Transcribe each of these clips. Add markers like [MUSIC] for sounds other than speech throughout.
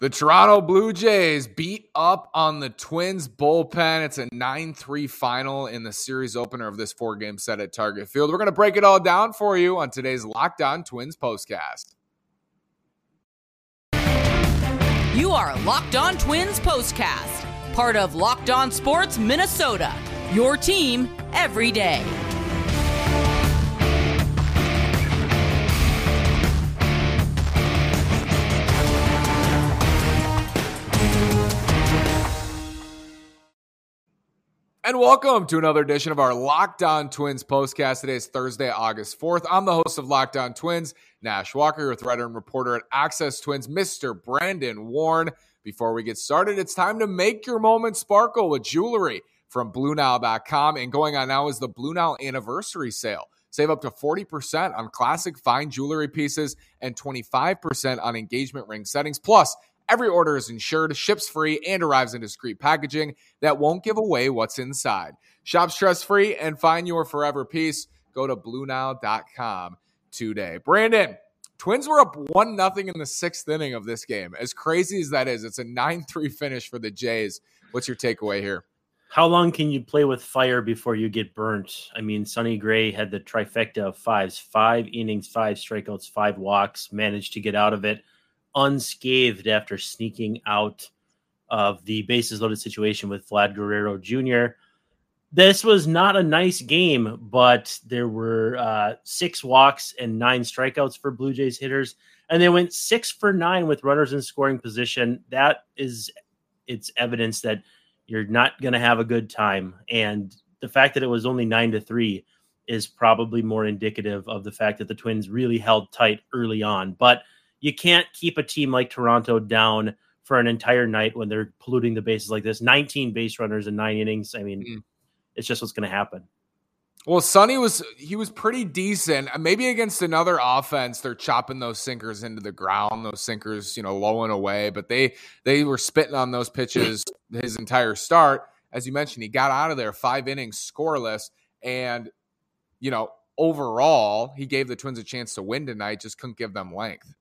The Toronto Blue Jays beat up on the Twins bullpen. It's a 9 3 final in the series opener of this four game set at Target Field. We're going to break it all down for you on today's Locked On Twins postcast. You are Locked On Twins postcast, part of Locked On Sports Minnesota, your team every day. And welcome to another edition of our Locked On Twins postcast. Today is Thursday, August 4th. I'm the host of Locked On Twins, Nash Walker, with writer and reporter at Access Twins, Mr. Brandon Warne. Before we get started, it's time to make your moment sparkle with jewelry from BlueNile.com. And going on now is the Blue Nile anniversary sale. Save up to 40% on classic fine jewelry pieces and 25% on engagement ring settings. Plus, Every order is insured, ships free, and arrives in discreet packaging that won't give away what's inside. Shop stress free and find your forever piece. Go to BlueNile.com today. Brandon, Twins were up 1 nothing in the sixth inning of this game. As crazy as that is, it's a 9 3 finish for the Jays. What's your takeaway here? How long can you play with fire before you get burnt? I mean, Sonny Gray had the trifecta of fives, five innings, five strikeouts, five walks, managed to get out of it unscathed after sneaking out of the bases loaded situation with Vlad Guerrero Jr. This was not a nice game, but there were uh, six walks and nine strikeouts for Blue Jays hitters, and they went six for nine with runners in scoring position. That is, it's evidence that you're not going to have a good time, and the fact that it was only nine to three is probably more indicative of the fact that the Twins really held tight early on, but you can't keep a team like Toronto down for an entire night when they're polluting the bases like this. 19 base runners in nine innings. I mean, mm. it's just what's going to happen. Well, Sonny was he was pretty decent. Maybe against another offense, they're chopping those sinkers into the ground, those sinkers, you know, low and away. But they they were spitting on those pitches his entire start. As you mentioned, he got out of there five innings scoreless, and you know, overall, he gave the Twins a chance to win tonight. Just couldn't give them length.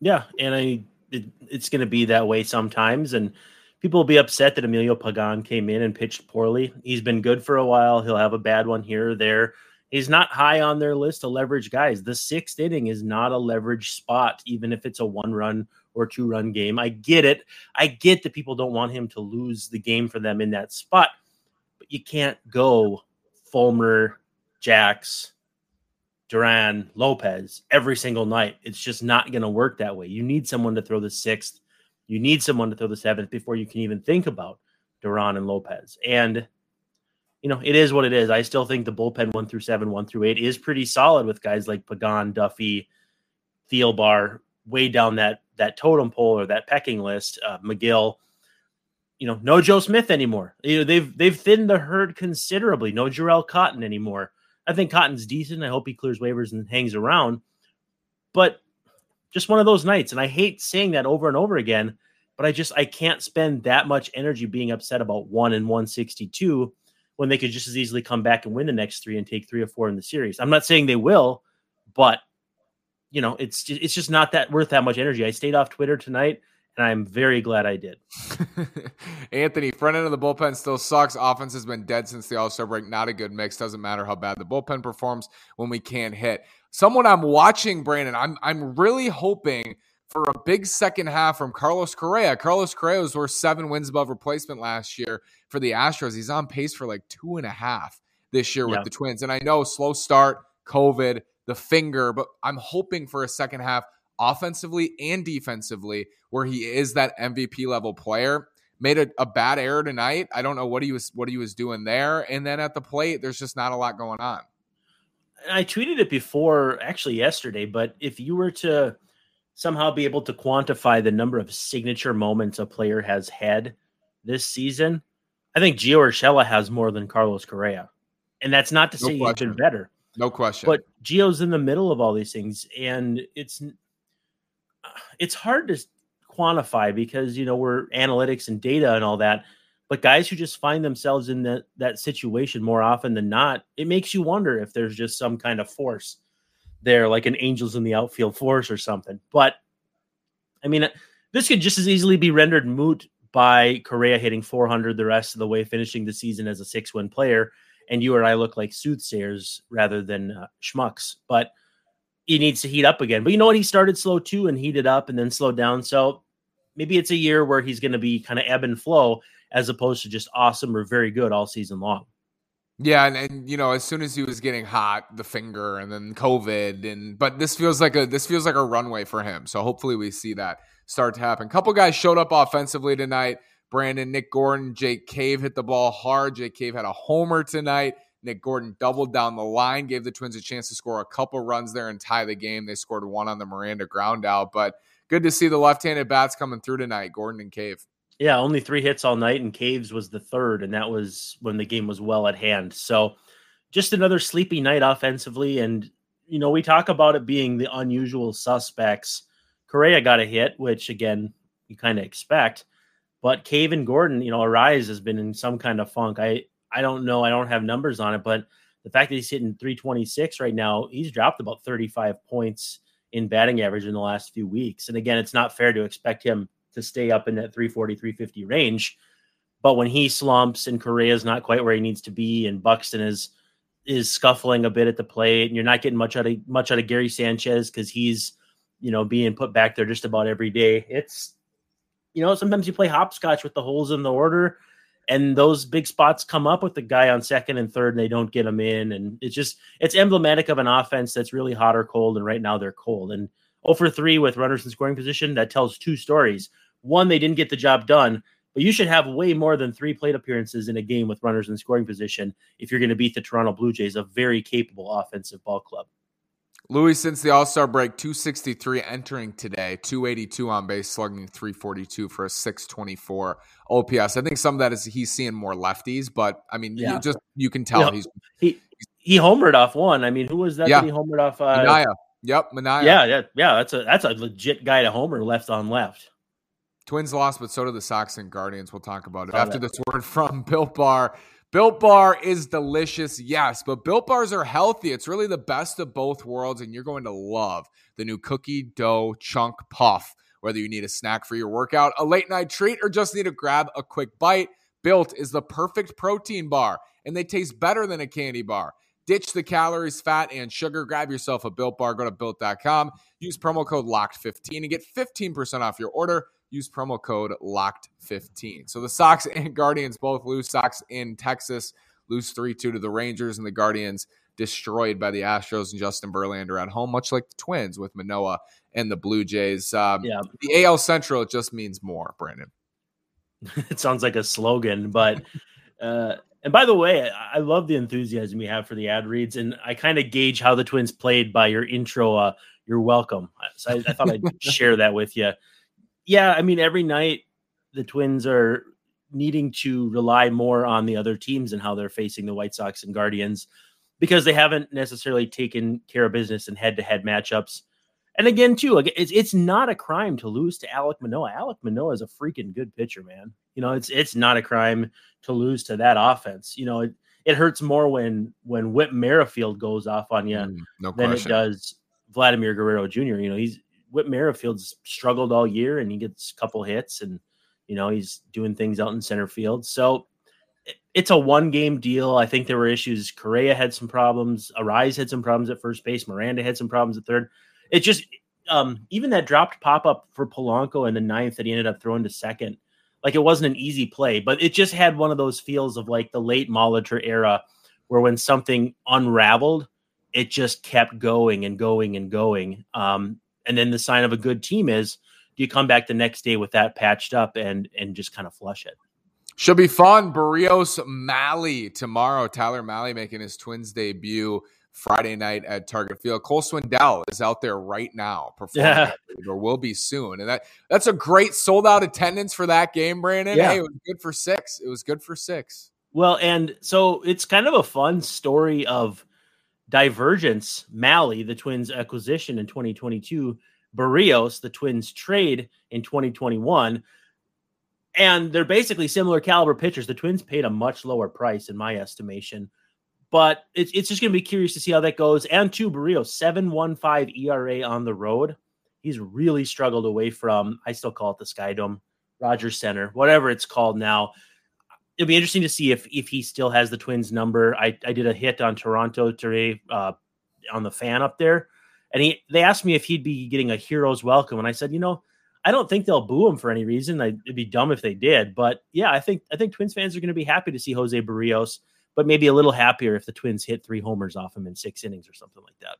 Yeah, and I it, it's going to be that way sometimes, and people will be upset that Emilio Pagan came in and pitched poorly. He's been good for a while. He'll have a bad one here or there. He's not high on their list of leverage guys. The sixth inning is not a leverage spot, even if it's a one run or two run game. I get it. I get that people don't want him to lose the game for them in that spot, but you can't go Fulmer, Jax, Duran, Lopez every single night. It's just not going to work that way. You need someone to throw the sixth. You need someone to throw the seventh before you can even think about Duran and Lopez. And, you know, it is what it is. I still think the bullpen one through seven, one through eight is pretty solid with guys like Pagan, Duffy, Thielbar way down that that totem pole or that pecking list. Uh, Megill, you know, no Joe Smith anymore. You know, they've they've thinned the herd considerably. No Jharel Cotton anymore. I think Cotton's decent. I hope he clears waivers and hangs around. But just one of those nights. And I hate saying that over and over again, but I just I can't spend that much energy being upset about one and 162 when they could just as easily come back and win the next three and take three or four in the series. I'm not saying they will, but you know, it's it's just not that worth that much energy. I stayed off Twitter tonight and I'm very glad I did. [LAUGHS] Anthony, front end of the bullpen still sucks. Offense has been dead since the All Star break. Not a good mix. Doesn't matter how bad the bullpen performs when we can't hit. Someone I'm watching, Brandon. I'm I'm really hoping for a big second half from Carlos Correa. Carlos Correa was worth seven wins above replacement last year for the Astros. He's on pace for like two and a half this year yeah. with the Twins. And I know slow start, COVID, the finger, but I'm hoping for a second half offensively and defensively, where he is that MVP level player. Made a, a, bad error tonight. I don't know what he was what he was doing there. And then at the plate, there's just not a lot going on. I tweeted it before, actually yesterday. But if you were to somehow be able to quantify the number of signature moments a player has had this season, I think Gio Urshela has more than Carlos Correa. And that's not to no say question. he's been better. No question. But Gio's in the middle of all these things, and it's it's hard to quantify because you know we're analytics and data and all that but guys who just find themselves in that that situation more often than not it makes you wonder if there's just some kind of force there like an angels in the outfield force or something but i mean this could just as easily be rendered moot by Correa hitting 400 the rest of the way, finishing the season as a six win player. And you or I look like soothsayers rather than uh, schmucks. But he needs to heat up again. But you know what? He started slow too and heated up and then slowed down. So maybe it's a year where he's going to be kind of ebb and flow as opposed to just awesome or very good all season long. Yeah, and, and you know, as soon as he was getting hot, the finger, and then COVID, and but this feels like a this feels like a runway for him. So hopefully we see that start to happen. Couple guys showed up offensively tonight. Brandon, Nick Gordon, Jake Cave hit the ball hard. Jake Cave had a homer tonight. Nick Gordon doubled down the line, gave the Twins a chance to score a couple runs there and tie the game. They scored one on the Miranda ground out, but good to see the left-handed bats coming through tonight, Gordon and Cave. Yeah, only three hits all night, and Caves was the third, and that was when the game was well at hand. So, just another sleepy night offensively. And, you know, we talk about it being the unusual suspects. Correa got a hit, which, again, you kind of expect. But Cave and Gordon, you know, Arraez has been in some kind of funk. I, I don't know. I don't have numbers on it, but the fact that he's hitting 326 right now, he's dropped about 35 points in batting average in the last few weeks. And again, it's not fair to expect him to stay up in that 340, 350 range. But when he slumps and Correa is not quite where he needs to be, and Buxton is is scuffling a bit at the plate, and you're not getting much out of much out of Gary Sanchez because he's you know being put back there just about every day. It's you know sometimes you play hopscotch with the holes in the order, and those big spots come up with the guy on second and third, and they don't get them in, and it's just it's emblematic of an offense that's really hot or cold, and right now they're cold and. 0 for 3 with runners in scoring position, that tells two stories one, they didn't get the job done, but you should have way more than three plate appearances in a game with runners in scoring position if you're going to beat the Toronto Blue Jays, a very capable offensive ball club. Louis, since the All Star break, 263 entering today, 282 on base, slugging 342 for a 624 OPS. I think some of that is he's seeing more lefties, but I mean, yeah. you just you can tell he's he he homered off one. I mean, who was that? Yeah. That he homered off. Uh, Manaea. Yep, Manaea. Yeah, yeah, yeah. That's a that's a legit guy to homer left on left. Twins lost, but so did the Sox and Guardians. We'll talk about it after this word from Built Bar. Built Bar is delicious, yes, but Built Bars are healthy. It's really the best of both worlds, and you're going to love the new cookie dough chunk puff. Whether you need a snack for your workout, a late night treat, or just need to grab a quick bite, Built is the perfect protein bar, and they taste better than a candy bar. Ditch the calories, fat, and sugar. Grab yourself a Built Bar. Go to Built.com. Use promo code LOCKED15 and get 15% off your order use promo code locked15. So the Sox [LAUGHS] and Guardians both lose. Sox in Texas lose 3 2 to the Rangers, and the Guardians destroyed by the Astros and Justin Verlander at home, much like the Twins with Manoah and the Blue Jays. Um, yeah. The AL Central, it just means more, Brandon. [LAUGHS] it sounds like a slogan, but. [LAUGHS] Uh, and by the way, I love the enthusiasm you have for the ad reads, and I kind of gauge how the Twins played by your intro. Uh, you're welcome. So I, I thought I'd [LAUGHS] share that with you yeah, I mean, every night the Twins are needing to rely more on the other teams and how they're facing the White Sox and Guardians because they haven't necessarily taken care of business in head-to-head matchups. And again, too, it's it's not a crime to lose to Alec Manoah. Alec Manoah is a freaking good pitcher, man. You know, it's it's not a crime to lose to that offense. You know, it, it hurts more when when Whit Merrifield goes off on you mm, no than question. it does Vladimir Guerrero Jr. You know, he's Whit Merrifield's struggled all year and he gets a couple hits and you know he's doing things out in center field. So it's a one game deal. I think there were issues. Correa had some problems. Arraez had some problems at first base. Miranda had some problems at third. It just um, even that dropped pop up for Polanco in the ninth that he ended up throwing to second. Like it wasn't an easy play, but it just had one of those feels of like the late Molitor era, where when something unraveled, it just kept going and going and going. Um, and then the sign of a good team is do you come back the next day with that patched up and and just kind of flush it? Should be fun. Berrios Mahle tomorrow. Tyler Mahle making his Twins debut Friday night at Target Field. Cole Swindell is out there right now performing, yeah. or will be soon, and that that's a great sold out attendance for that game, Brandon. Yeah. Hey, it was good for six. It was good for six. Well, and so it's kind of a fun story of divergence, Mahle, the Twins acquisition in 2022, Berrios, the Twins trade in 2021. And they're basically similar caliber pitchers. The Twins paid a much lower price, in my estimation. But it's, it's just going to be curious to see how that goes. And two, Berrios, 7.15 ERA on the road. He's really struggled away from, I still call it the Sky Dome, Rogers Center, whatever it's called now. It'll be interesting to see if if he still has the Twins number. I, I did a hit on Toronto today uh, on the fan up there, and he they asked me if he'd be getting a hero's welcome, and I said, you know, I don't think they'll boo him for any reason. It'd be dumb if they did, but yeah, I think I think Twins fans are going to be happy to see Jose Berrios, but maybe a little happier if the Twins hit three homers off him in six innings or something like that.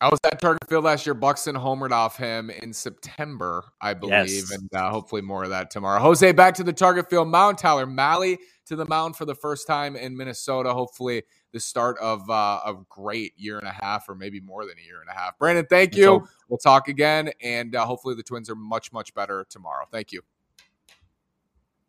I was at Target Field last year. Buxton homered off him in September, I believe, yes. and uh, hopefully more of that tomorrow. Jose back to the Target Field mound. Tyler Mahle to the mound for the first time in Minnesota. Hopefully, the start of uh, a great year and a half, or maybe more than a year and a half. Brandon, thank you. We'll talk again, and uh, hopefully the Twins are much much better tomorrow. Thank you.